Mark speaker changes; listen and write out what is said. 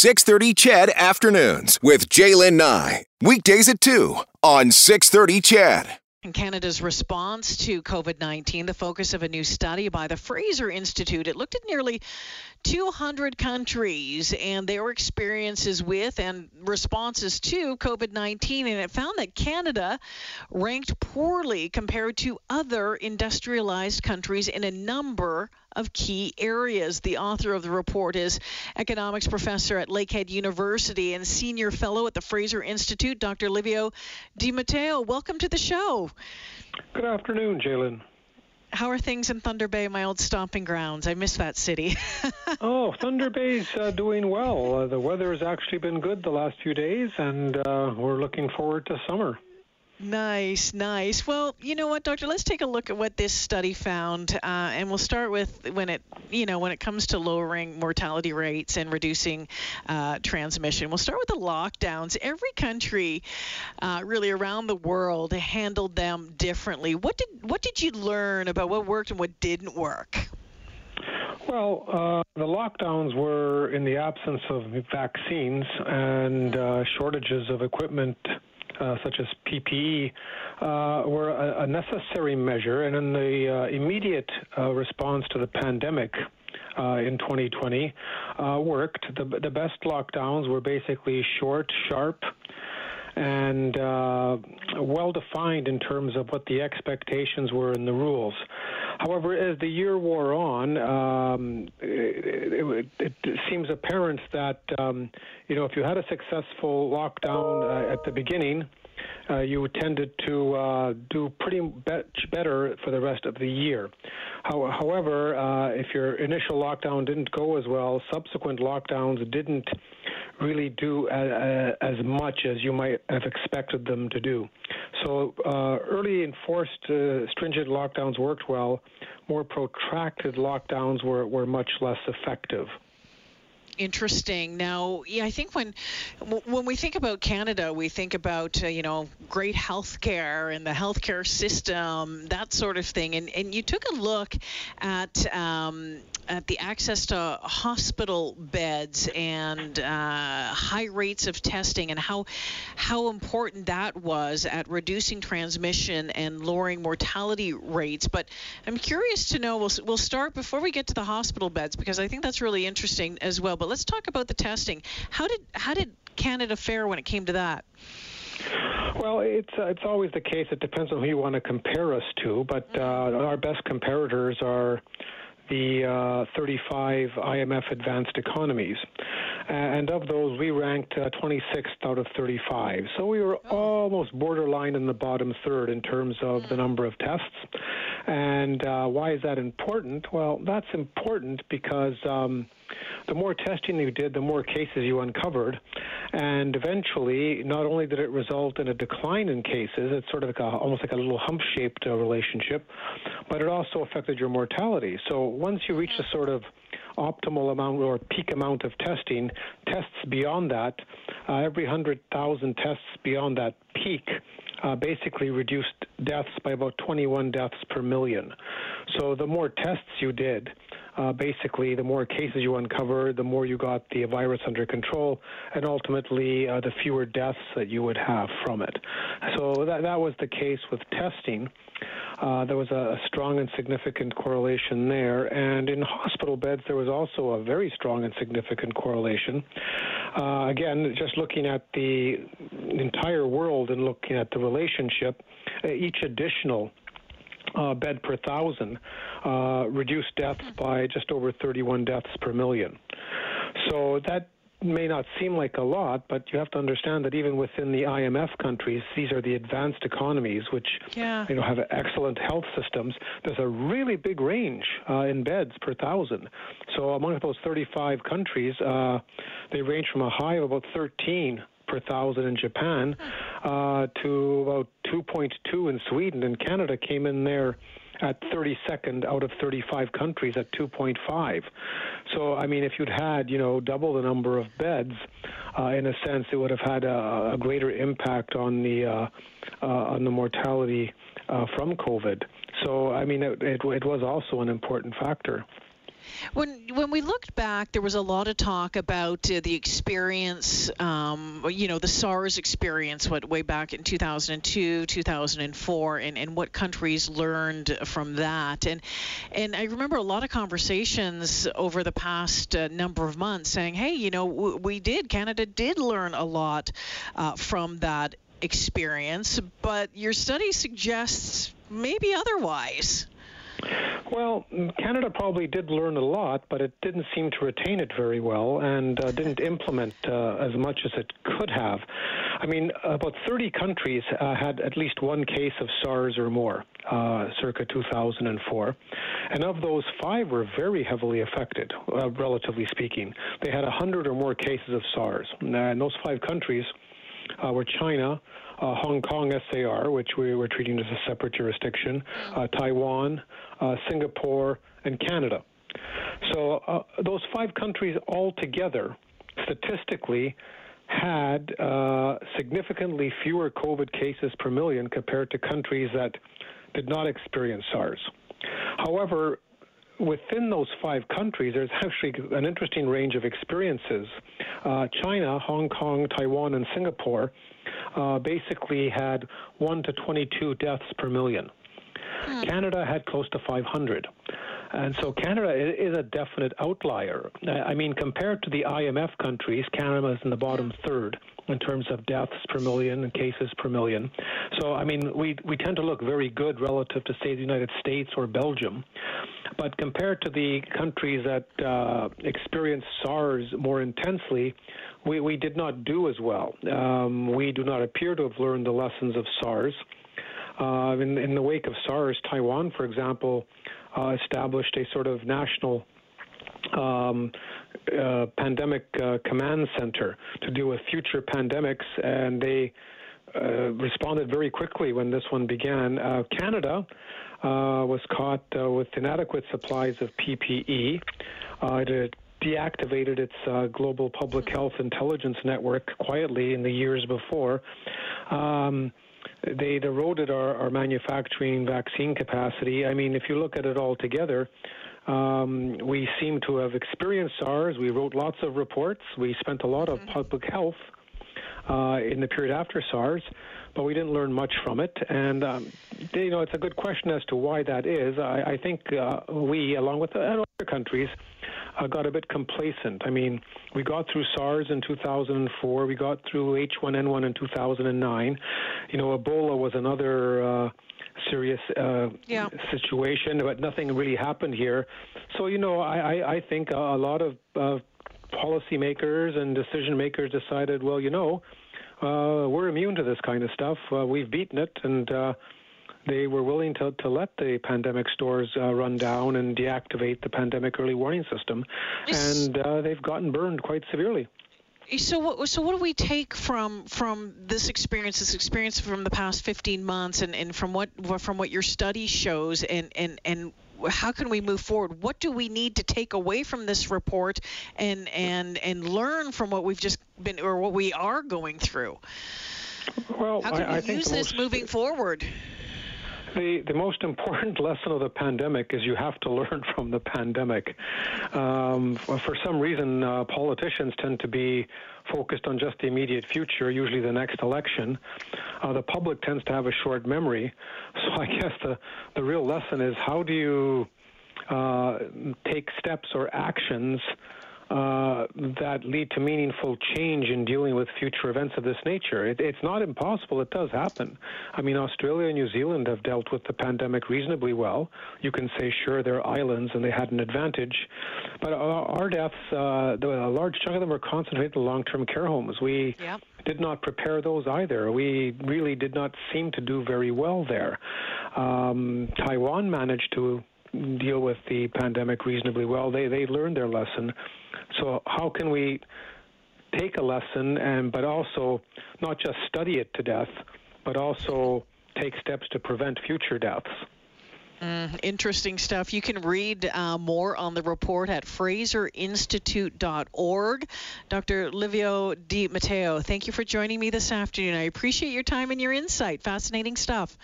Speaker 1: 630 CHED Afternoons with Jaylen Nye. Weekdays at 2 on 630 CHED.
Speaker 2: In Canada's response to COVID 19, the focus of a new study by the Fraser Institute. It looked at nearly 200 countries and their experiences with and responses to COVID 19, and it found that Canada ranked poorly compared to other industrialized countries in a number of key areas. The author of the report is economics professor at Lakehead University and senior fellow at the Fraser Institute, Dr. Livio Di Matteo. Welcome to the show.
Speaker 3: Good afternoon, Jaylen.
Speaker 2: How are things in Thunder Bay, my old stomping grounds? I miss that city.
Speaker 3: oh, Thunder Bay's uh, doing well. Uh, the weather has actually been good the last few days, and uh, we're looking forward to summer.
Speaker 2: Nice, nice. Well, you know what, doctor? Let's take a look at what this study found, uh, and we'll start with when it, you know, when it comes to lowering mortality rates and reducing uh, transmission. We'll start with the lockdowns. Every country, uh, really around the world, handled them differently. What did what did you learn about what worked and what didn't work?
Speaker 3: Well, uh, the lockdowns were in the absence of vaccines and uh, shortages of equipment uh, such as PPE, uh, were a, a, necessary measure, and in the uh, immediate uh, response to the pandemic. In 2020, worked. The, the best lockdowns were basically short, sharp, and well defined in terms of what the expectations were in the rules. However, as the year wore on, um, it, it, it, seems apparent that um, you know if you had a successful lockdown uh, at the beginning, uh, you tended to uh, do pretty much better for the rest of the year. How, however, uh, if your initial lockdown didn't go as well, subsequent lockdowns didn't really do a, a, as much as you might have expected them to do. So uh, early enforced uh, stringent lockdowns worked well. More protracted lockdowns were, were much less effective
Speaker 2: interesting. Now, yeah, I think when when we think about Canada, we think about uh, you know great healthcare and the healthcare system, that sort of thing. And and you took a look at um, at the access to hospital beds and uh, high rates of testing and how how important that was at reducing transmission and lowering mortality rates. But I'm curious to know. We'll we'll start before we get to the hospital beds because I think that's really interesting as well. But let's talk about the testing. How did how did Canada fare when it came to that?
Speaker 3: Well, it's uh, it's always the case. It depends on who you want to compare us to, but uh, our best comparators are the uh, 35 IMF advanced economies. And of those, we ranked uh, 26th out of 35. So we were oh. almost borderline in the bottom third in terms of the number of tests. And uh, why is that important? Well, that's important because. Um, the more testing you did, the more cases you uncovered. And eventually, not only did it result in a decline in cases, it's sort of like a, almost like a little hump shaped uh, relationship, but it also affected your mortality. So once you reach a sort of optimal amount or peak amount of testing, tests beyond that, uh, every 100,000 tests beyond that peak uh, basically reduced deaths by about 21 deaths per million. So the more tests you did, uh, basically, the more cases you uncover, the more you got the virus under control, and ultimately, uh, the fewer deaths that you would have from it. So that, that was the case with testing. Uh, there was a, strong and significant correlation there. And in hospital beds, there was also a very strong and significant correlation. Uh, again, just looking at the entire world and looking at the relationship, uh, each additional uh, bed per thousand uh, reduced deaths by just over 31 deaths per million. So that may not seem like a lot, but you have to understand that even within the IMF countries, these are the advanced economies, which yeah. you know have excellent health systems. There's a really big range uh, in beds per thousand. So among those 35 countries, uh, they range from a high of about 13 per thousand in Japan uh, to about 2.2 in Sweden, and Canada came in there at 32nd out of 35 countries at 2.5. So, I mean, if you'd had, you know, double the number of beds, uh, in a sense, it would have had a, a greater impact on the uh, uh, on the mortality uh, from COVID. So, I mean, it, it, it was also an important factor.
Speaker 2: When when we looked back, there was a lot of talk about uh, the experience, um, you know, the SARS experience, what way back in 2002, 2004, and, and what countries learned from that. And and I remember a lot of conversations over the past uh, number of months saying, hey, you know, w- we did, Canada did learn a lot uh, from that experience, but your study suggests maybe otherwise.
Speaker 3: Well, Canada probably did learn a lot, but it didn't seem to retain it very well and uh, didn't implement uh, as much as it could have. I mean, about 30 countries uh, had at least one case of SARS or more, uh, circa 2004. And of those, five were very heavily affected, uh, relatively speaking. They had 100 or more cases of SARS. And those five countries uh, were China, uh, Hong Kong SAR, which we were treating as a separate jurisdiction, uh, Taiwan, uh, Singapore, and Canada. So uh, those five countries altogether, statistically, had uh, significantly fewer COVID cases per million compared to countries that did not experience SARS. However, within those five countries, there's actually an interesting range of experiences. Uh, China, Hong Kong, Taiwan, and Singapore uh, basically had 1 to 22 deaths per million. Hmm. Canada had close to 500. And so Canada is a definite outlier. I mean, compared to the IMF countries, Canada is in the bottom third in terms of deaths per million and cases per million. So, I mean, we, we tend to look very good relative to, say, the United States or Belgium. But compared to the countries that uh, experienced SARS more intensely, we, we did not do as well. Um, we do not appear to have learned the lessons of SARS. Uh, in, in the wake of SARS, Taiwan, for example, uh, established a sort of national um, uh, pandemic uh, command center to deal with future pandemics, and they uh, responded very quickly when this one began. Uh, Canada uh, was caught with inadequate supplies of PPE. it deactivated its global public health intelligence network quietly in the years before. Um, they'd eroded our, our manufacturing vaccine capacity. I mean, if you look at it all together, um, we seem to have experienced SARS. We wrote lots of reports. We spent a lot of mm-hmm. public health uh, in the period after SARS, but we didn't learn much from it. And um, you know, it's a good question as to why that is. I, I think uh, we, along with other countries, uh, got a bit complacent. I mean, we got through SARS in 2004. We got through H1N1 in 2009. You know, Ebola was another. Uh, serious uh, yeah. situation, but nothing really happened here. So, you know, I, I, I think a, a lot of uh, policymakers and decision makers decided, well, you know, uh, we're immune to this kind of stuff. Uh, we've beaten it, and uh, they were willing to, to let the pandemic stores uh, run down and deactivate the pandemic early warning system, and uh, they've gotten burned quite severely.
Speaker 2: So what, so what do we take from from this experience, this experience from the past 15 months, and, and from what from what your study shows, and and and how can we move forward? What do we need to take away from this report and and and learn from what we've just been or what we are going through?
Speaker 3: Well,
Speaker 2: how can
Speaker 3: I,
Speaker 2: we
Speaker 3: I
Speaker 2: use this moving forward?
Speaker 3: The, the most important lesson of the pandemic is you have to learn from the pandemic. Um, for some reason, uh, politicians tend to be focused on just the immediate future, usually the next election. Uh, the public tends to have a short memory. So I guess the, the real lesson is how do you uh, take steps or actions uh, that lead to meaningful change in dealing with future events of this nature. It, it's not impossible. It does happen. I mean, Australia and New Zealand have dealt with the pandemic reasonably well. You can say, sure, they're islands and they had an advantage. But our deaths, uh, a large chunk of them were concentrated in long-term care homes. We yep. did not prepare those either. We really did not seem to do very well there. Um, Taiwan managed to deal with the pandemic reasonably well. They they learned their lesson. So how can we take a lesson and but also not just study it to death, but also take steps to prevent future deaths?
Speaker 2: Mm, interesting stuff. You can read uh, more on the report at FraserInstitute.org. Dr. Livio Di Matteo, thank you for joining me this afternoon. I appreciate your time and your insight. Fascinating stuff.